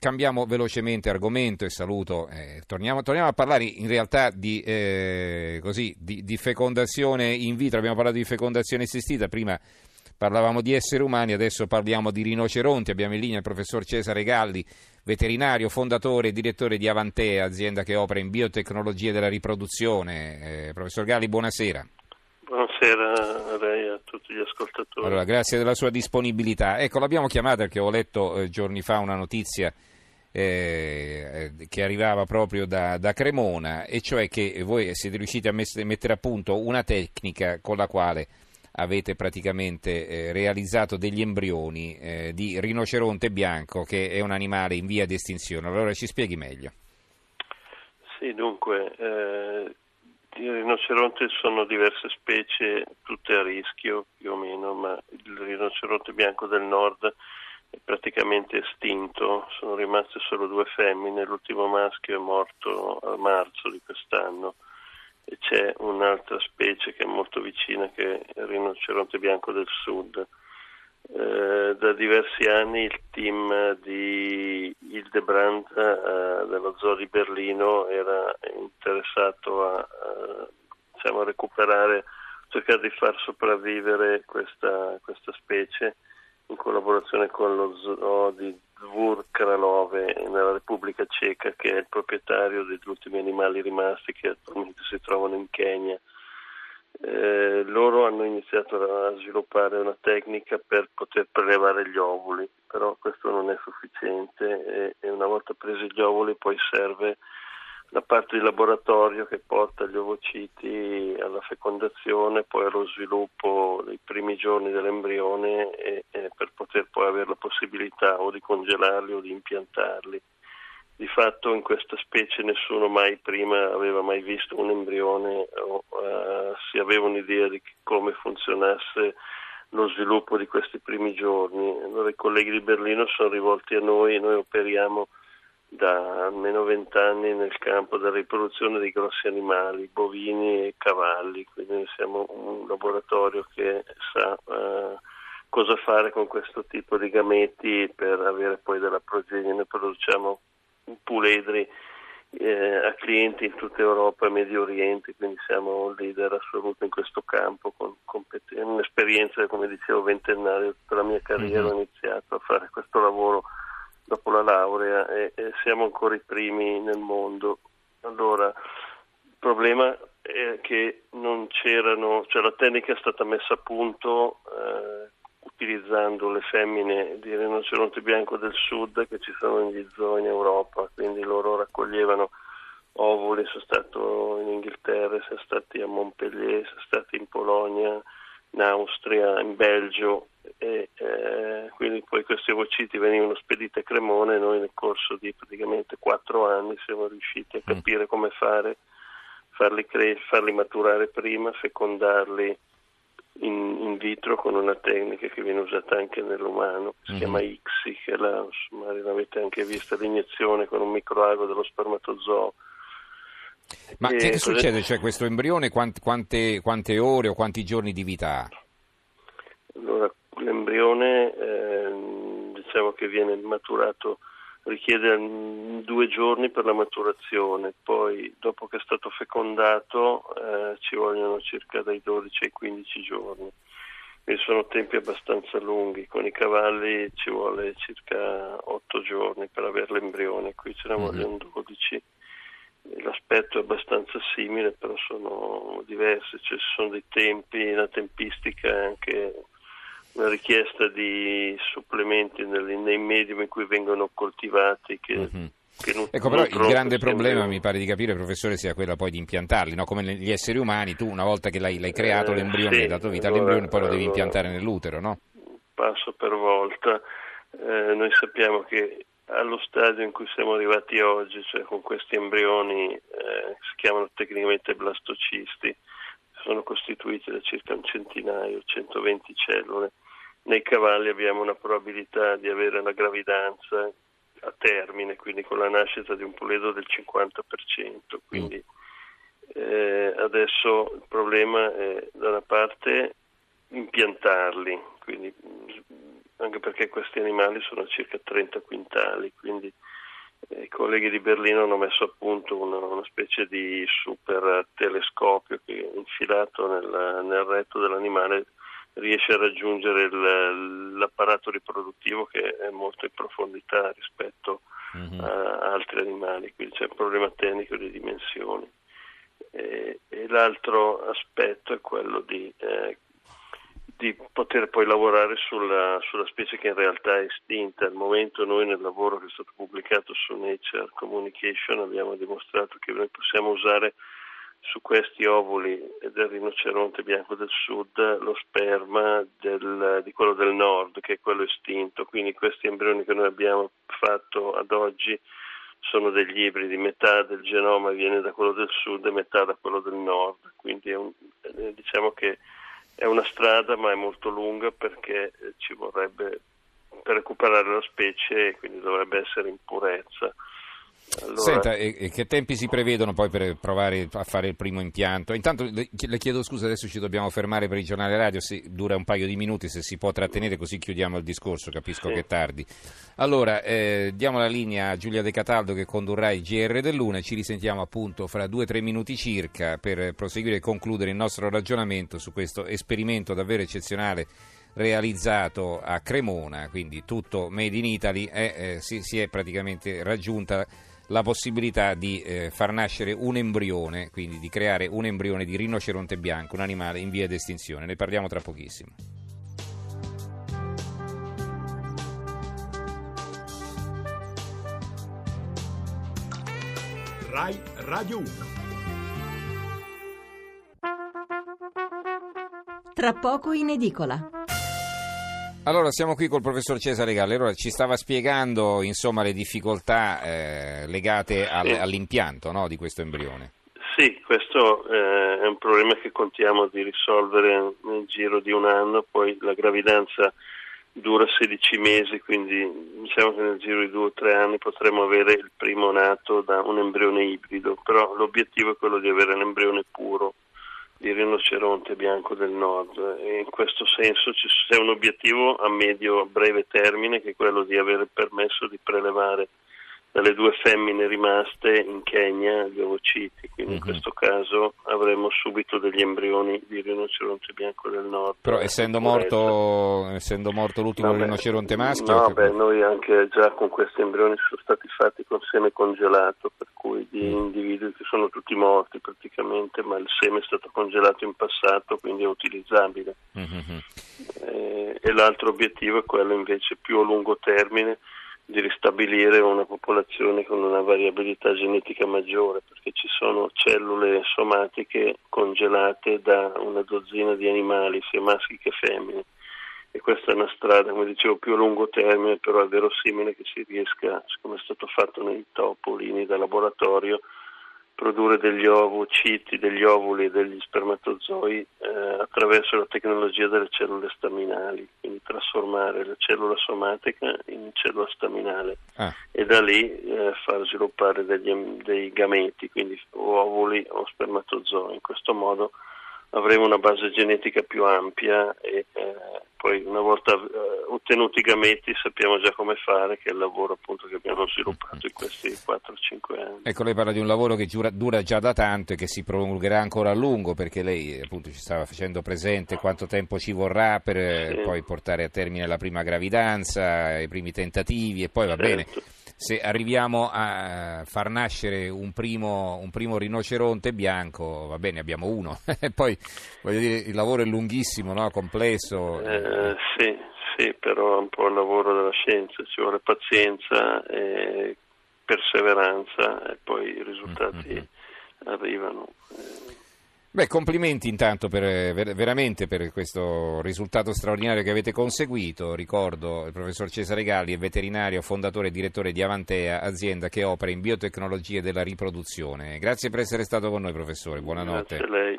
cambiamo velocemente argomento e saluto. Eh, torniamo, torniamo, a parlare in realtà di, eh, così, di, di, fecondazione in vitro. Abbiamo parlato di fecondazione assistita, prima parlavamo di esseri umani, adesso parliamo di rinoceronti. Abbiamo in linea il professor Cesare Galli, veterinario, fondatore e direttore di Avantea, azienda che opera in biotecnologie della riproduzione. Eh, professor Galli, buonasera. Buonasera a lei e a tutti gli ascoltatori. Allora, grazie della sua disponibilità. Ecco, l'abbiamo chiamata perché ho letto eh, giorni fa una notizia eh, che arrivava proprio da, da, Cremona, e cioè che voi siete riusciti a mess- mettere a punto una tecnica con la quale avete praticamente eh, realizzato degli embrioni eh, di rinoceronte bianco, che è un animale in via di estinzione. Allora ci spieghi meglio. Sì, dunque, eh, i rinoceronti sono diverse specie, tutte a rischio più o meno, ma il rinoceronte bianco del nord praticamente estinto, sono rimaste solo due femmine, l'ultimo maschio è morto a marzo di quest'anno. E c'è un'altra specie che è molto vicina che è il rinoceronte bianco del sud. Eh, da diversi anni il team di Hildebrand eh, dello Zoo di Berlino era interessato a, a, diciamo, a, recuperare, cercare di far sopravvivere questa, questa, specie in collaborazione con lo Zoo di Dvur Kralove nella Repubblica Ceca che è il proprietario degli ultimi animali rimasti che attualmente si trovano in Kenya. Eh, loro hanno iniziato a sviluppare una tecnica per poter prelevare gli ovuli, però questo non è sufficiente e, e una volta presi gli ovuli poi serve la parte di laboratorio che porta gli ovociti alla fecondazione, poi allo sviluppo dei primi giorni dell'embrione e, e per poter poi avere la possibilità o di congelarli o di impiantarli. Di fatto in questa specie nessuno mai prima aveva mai visto un embrione o uh, si aveva un'idea di come funzionasse lo sviluppo di questi primi giorni. Allora i colleghi di Berlino sono rivolti a noi, noi operiamo da almeno vent'anni nel campo della riproduzione dei grossi animali, bovini e cavalli, quindi siamo un laboratorio che sa uh, cosa fare con questo tipo di gameti per avere poi della progenie. Noi produciamo puledri eh, a clienti in tutta Europa e Medio Oriente, quindi siamo un leader assoluto in questo campo, con compet- un'esperienza, come dicevo, ventennale, tutta la mia carriera mm-hmm. ho iniziato a fare questo lavoro dopo la laurea e, e siamo ancora i primi nel mondo. Allora, il problema è che non c'erano, cioè la tecnica è stata messa a punto eh, utilizzando le femmine di rinoceronte bianco del sud che ci sono negli zoo in Europa, quindi loro raccoglievano ovuli, sono stato in Inghilterra, sono stati a Montpellier, sono stati in Polonia, in Austria, in Belgio e eh, quindi poi ovociti venivano spediti a Cremona e noi nel corso di praticamente quattro anni siamo riusciti a mm. capire come fare, farli, cre- farli maturare prima, fecondarli in, in, vitro con una tecnica che viene usata anche nell'umano, si mm-hmm. chiama ICSI, che la, magari l'avete anche vista, l'iniezione con un microago dello spermatozoo. Ma e che, che succede? Cioè, questo embrione quante, quante, quante, ore o quanti giorni di vita ha? Allora, l'embrione diciamo che viene maturato richiede due giorni per la maturazione, poi dopo che è stato fecondato eh, ci vogliono circa dai 12 ai 15 giorni. Quindi sono tempi abbastanza lunghi, con i cavalli ci vuole circa 8 giorni per avere l'embrione, qui ce ne mm-hmm. vogliono 12. L'aspetto è abbastanza simile, però sono diversi, cioè ci sono dei tempi, la tempistica è anche una richiesta di supplementi nei, nei medium in cui vengono coltivati che mm-hmm. Non, ecco, però il grande problema, mi pare di capire, professore, sia quello poi di impiantarli, no? come negli esseri umani, tu una volta che l'hai, l'hai creato eh, l'embrione, sì, hai dato vita allora, all'embrione, poi lo devi impiantare nell'utero, no? Passo per volta. Eh, noi sappiamo che allo stadio in cui siamo arrivati oggi, cioè con questi embrioni, eh, si chiamano tecnicamente blastocisti, sono costituiti da circa un centinaio, 120 cellule. Nei cavalli abbiamo una probabilità di avere la gravidanza a termine, quindi con la nascita di un puledo del 50%. Quindi eh, adesso il problema è da una parte impiantarli, quindi anche perché questi animali sono circa 30 quintali, quindi eh, i colleghi di Berlino hanno messo a punto una, una specie di super telescopio che infilato nel, nel retto dell'animale riesce a raggiungere il, l'apparato riproduttivo che è molto in profondità rispetto mm-hmm. a altri animali, quindi c'è un problema tecnico di dimensioni. E, e l'altro aspetto è quello di eh, di poter poi lavorare sulla, sulla, specie che in realtà è estinta. Al momento noi nel lavoro che è stato pubblicato su Nature Communication abbiamo dimostrato che noi possiamo usare su questi ovuli del rinoceronte bianco del sud lo sperma del, di quello del nord, che è quello estinto. Quindi questi embrioni che noi abbiamo fatto ad oggi sono degli ibridi, metà del genoma viene da quello del sud e metà da quello del nord. Quindi un, eh, diciamo che è una strada ma è molto lunga perché ci vorrebbe per recuperare la specie e quindi dovrebbe essere in purezza. Allora... Senta, e, e, che tempi si prevedono poi per provare a fare il primo impianto? Intanto le, le chiedo scusa, adesso ci dobbiamo fermare per il giornale radio, se dura un paio di minuti, se si può trattenere così chiudiamo il discorso, capisco sì. che è tardi. Allora, eh, diamo la linea a Giulia De Cataldo che condurrà il GR dell'Una ci risentiamo appunto fra due o tre minuti circa per proseguire e concludere il nostro ragionamento su questo esperimento davvero eccezionale realizzato a Cremona, quindi tutto made in Italy, e eh, si, si è praticamente raggiunta la possibilità di eh, far nascere un embrione, quindi di creare un embrione di rinoceronte bianco, un animale in via di estinzione. Ne parliamo tra pochissimo. Rai Radio 1 Tra poco in edicola. Allora, siamo qui col professor Cesare Galli. Allora, ci stava spiegando insomma, le difficoltà eh, legate al, sì. all'impianto no, di questo embrione. Sì, questo eh, è un problema che contiamo di risolvere nel giro di un anno, poi la gravidanza dura 16 mesi, quindi diciamo che nel giro di due o tre anni potremo avere il primo nato da un embrione ibrido, però l'obiettivo è quello di avere l'embrione puro di rinoceronte bianco del nord. E in questo senso c'è un obiettivo a medio-breve termine che è quello di avere permesso di prelevare dalle due femmine rimaste in Kenya gli ovociti, quindi uh-huh. in mhm. questo caso avremo subito degli embrioni di rinoceronte bianco del nord. Però essendo morto, essendo morto, l'ultimo Vabbè, rinoceronte maschio... No, beh, noi anche già con questi embrioni sono stati fatti con seme congelato, per cui di uh individui che sono tutti morti praticamente, ma il seme è stato congelato in passato, quindi è utilizzabile. Uh-huh. Eh, e l'altro obiettivo è quello invece più a lungo termine, di ristabilire una popolazione con una variabilità genetica maggiore, perché ci sono cellule somatiche congelate da una dozzina di animali, sia maschi che femmine. E questa è una strada, come dicevo, più a lungo termine, però è verosimile che si riesca, come è stato fatto nei topolini da laboratorio, produrre degli ovociti, degli ovuli e degli spermatozoi eh, attraverso la tecnologia delle cellule staminali, quindi trasformare la cellula somatica in cellula staminale ah. e da lì eh, far sviluppare degli, dei gameti, quindi ovuli o spermatozoi. In questo modo avremo una base genetica più ampia e eh, poi una volta eh, ottenuti i gameti sappiamo già come fare, che è il lavoro appunto che abbiamo sviluppato in questi 4-5 anni. Ecco, lei parla di un lavoro che dura, dura già da tanto e che si prolungherà ancora a lungo, perché lei appunto ci stava facendo presente quanto tempo ci vorrà per eh, sì. poi portare a termine la prima gravidanza, i primi tentativi e poi va certo. bene se arriviamo a far nascere un primo, un primo rinoceronte bianco, va bene, abbiamo uno. Poi voglio dire, il lavoro è lunghissimo, no? complesso. Eh, sì, sì, però è un po' il lavoro della scienza, ci vuole pazienza e perseveranza e poi i risultati mm-hmm. arrivano. Eh, Beh, complimenti intanto per, veramente per questo risultato straordinario che avete conseguito. Ricordo il professor Cesare Galli è veterinario, fondatore e direttore di Avantea, azienda che opera in biotecnologie della riproduzione. Grazie per essere stato con noi, professore. Buonanotte. Grazie a lei.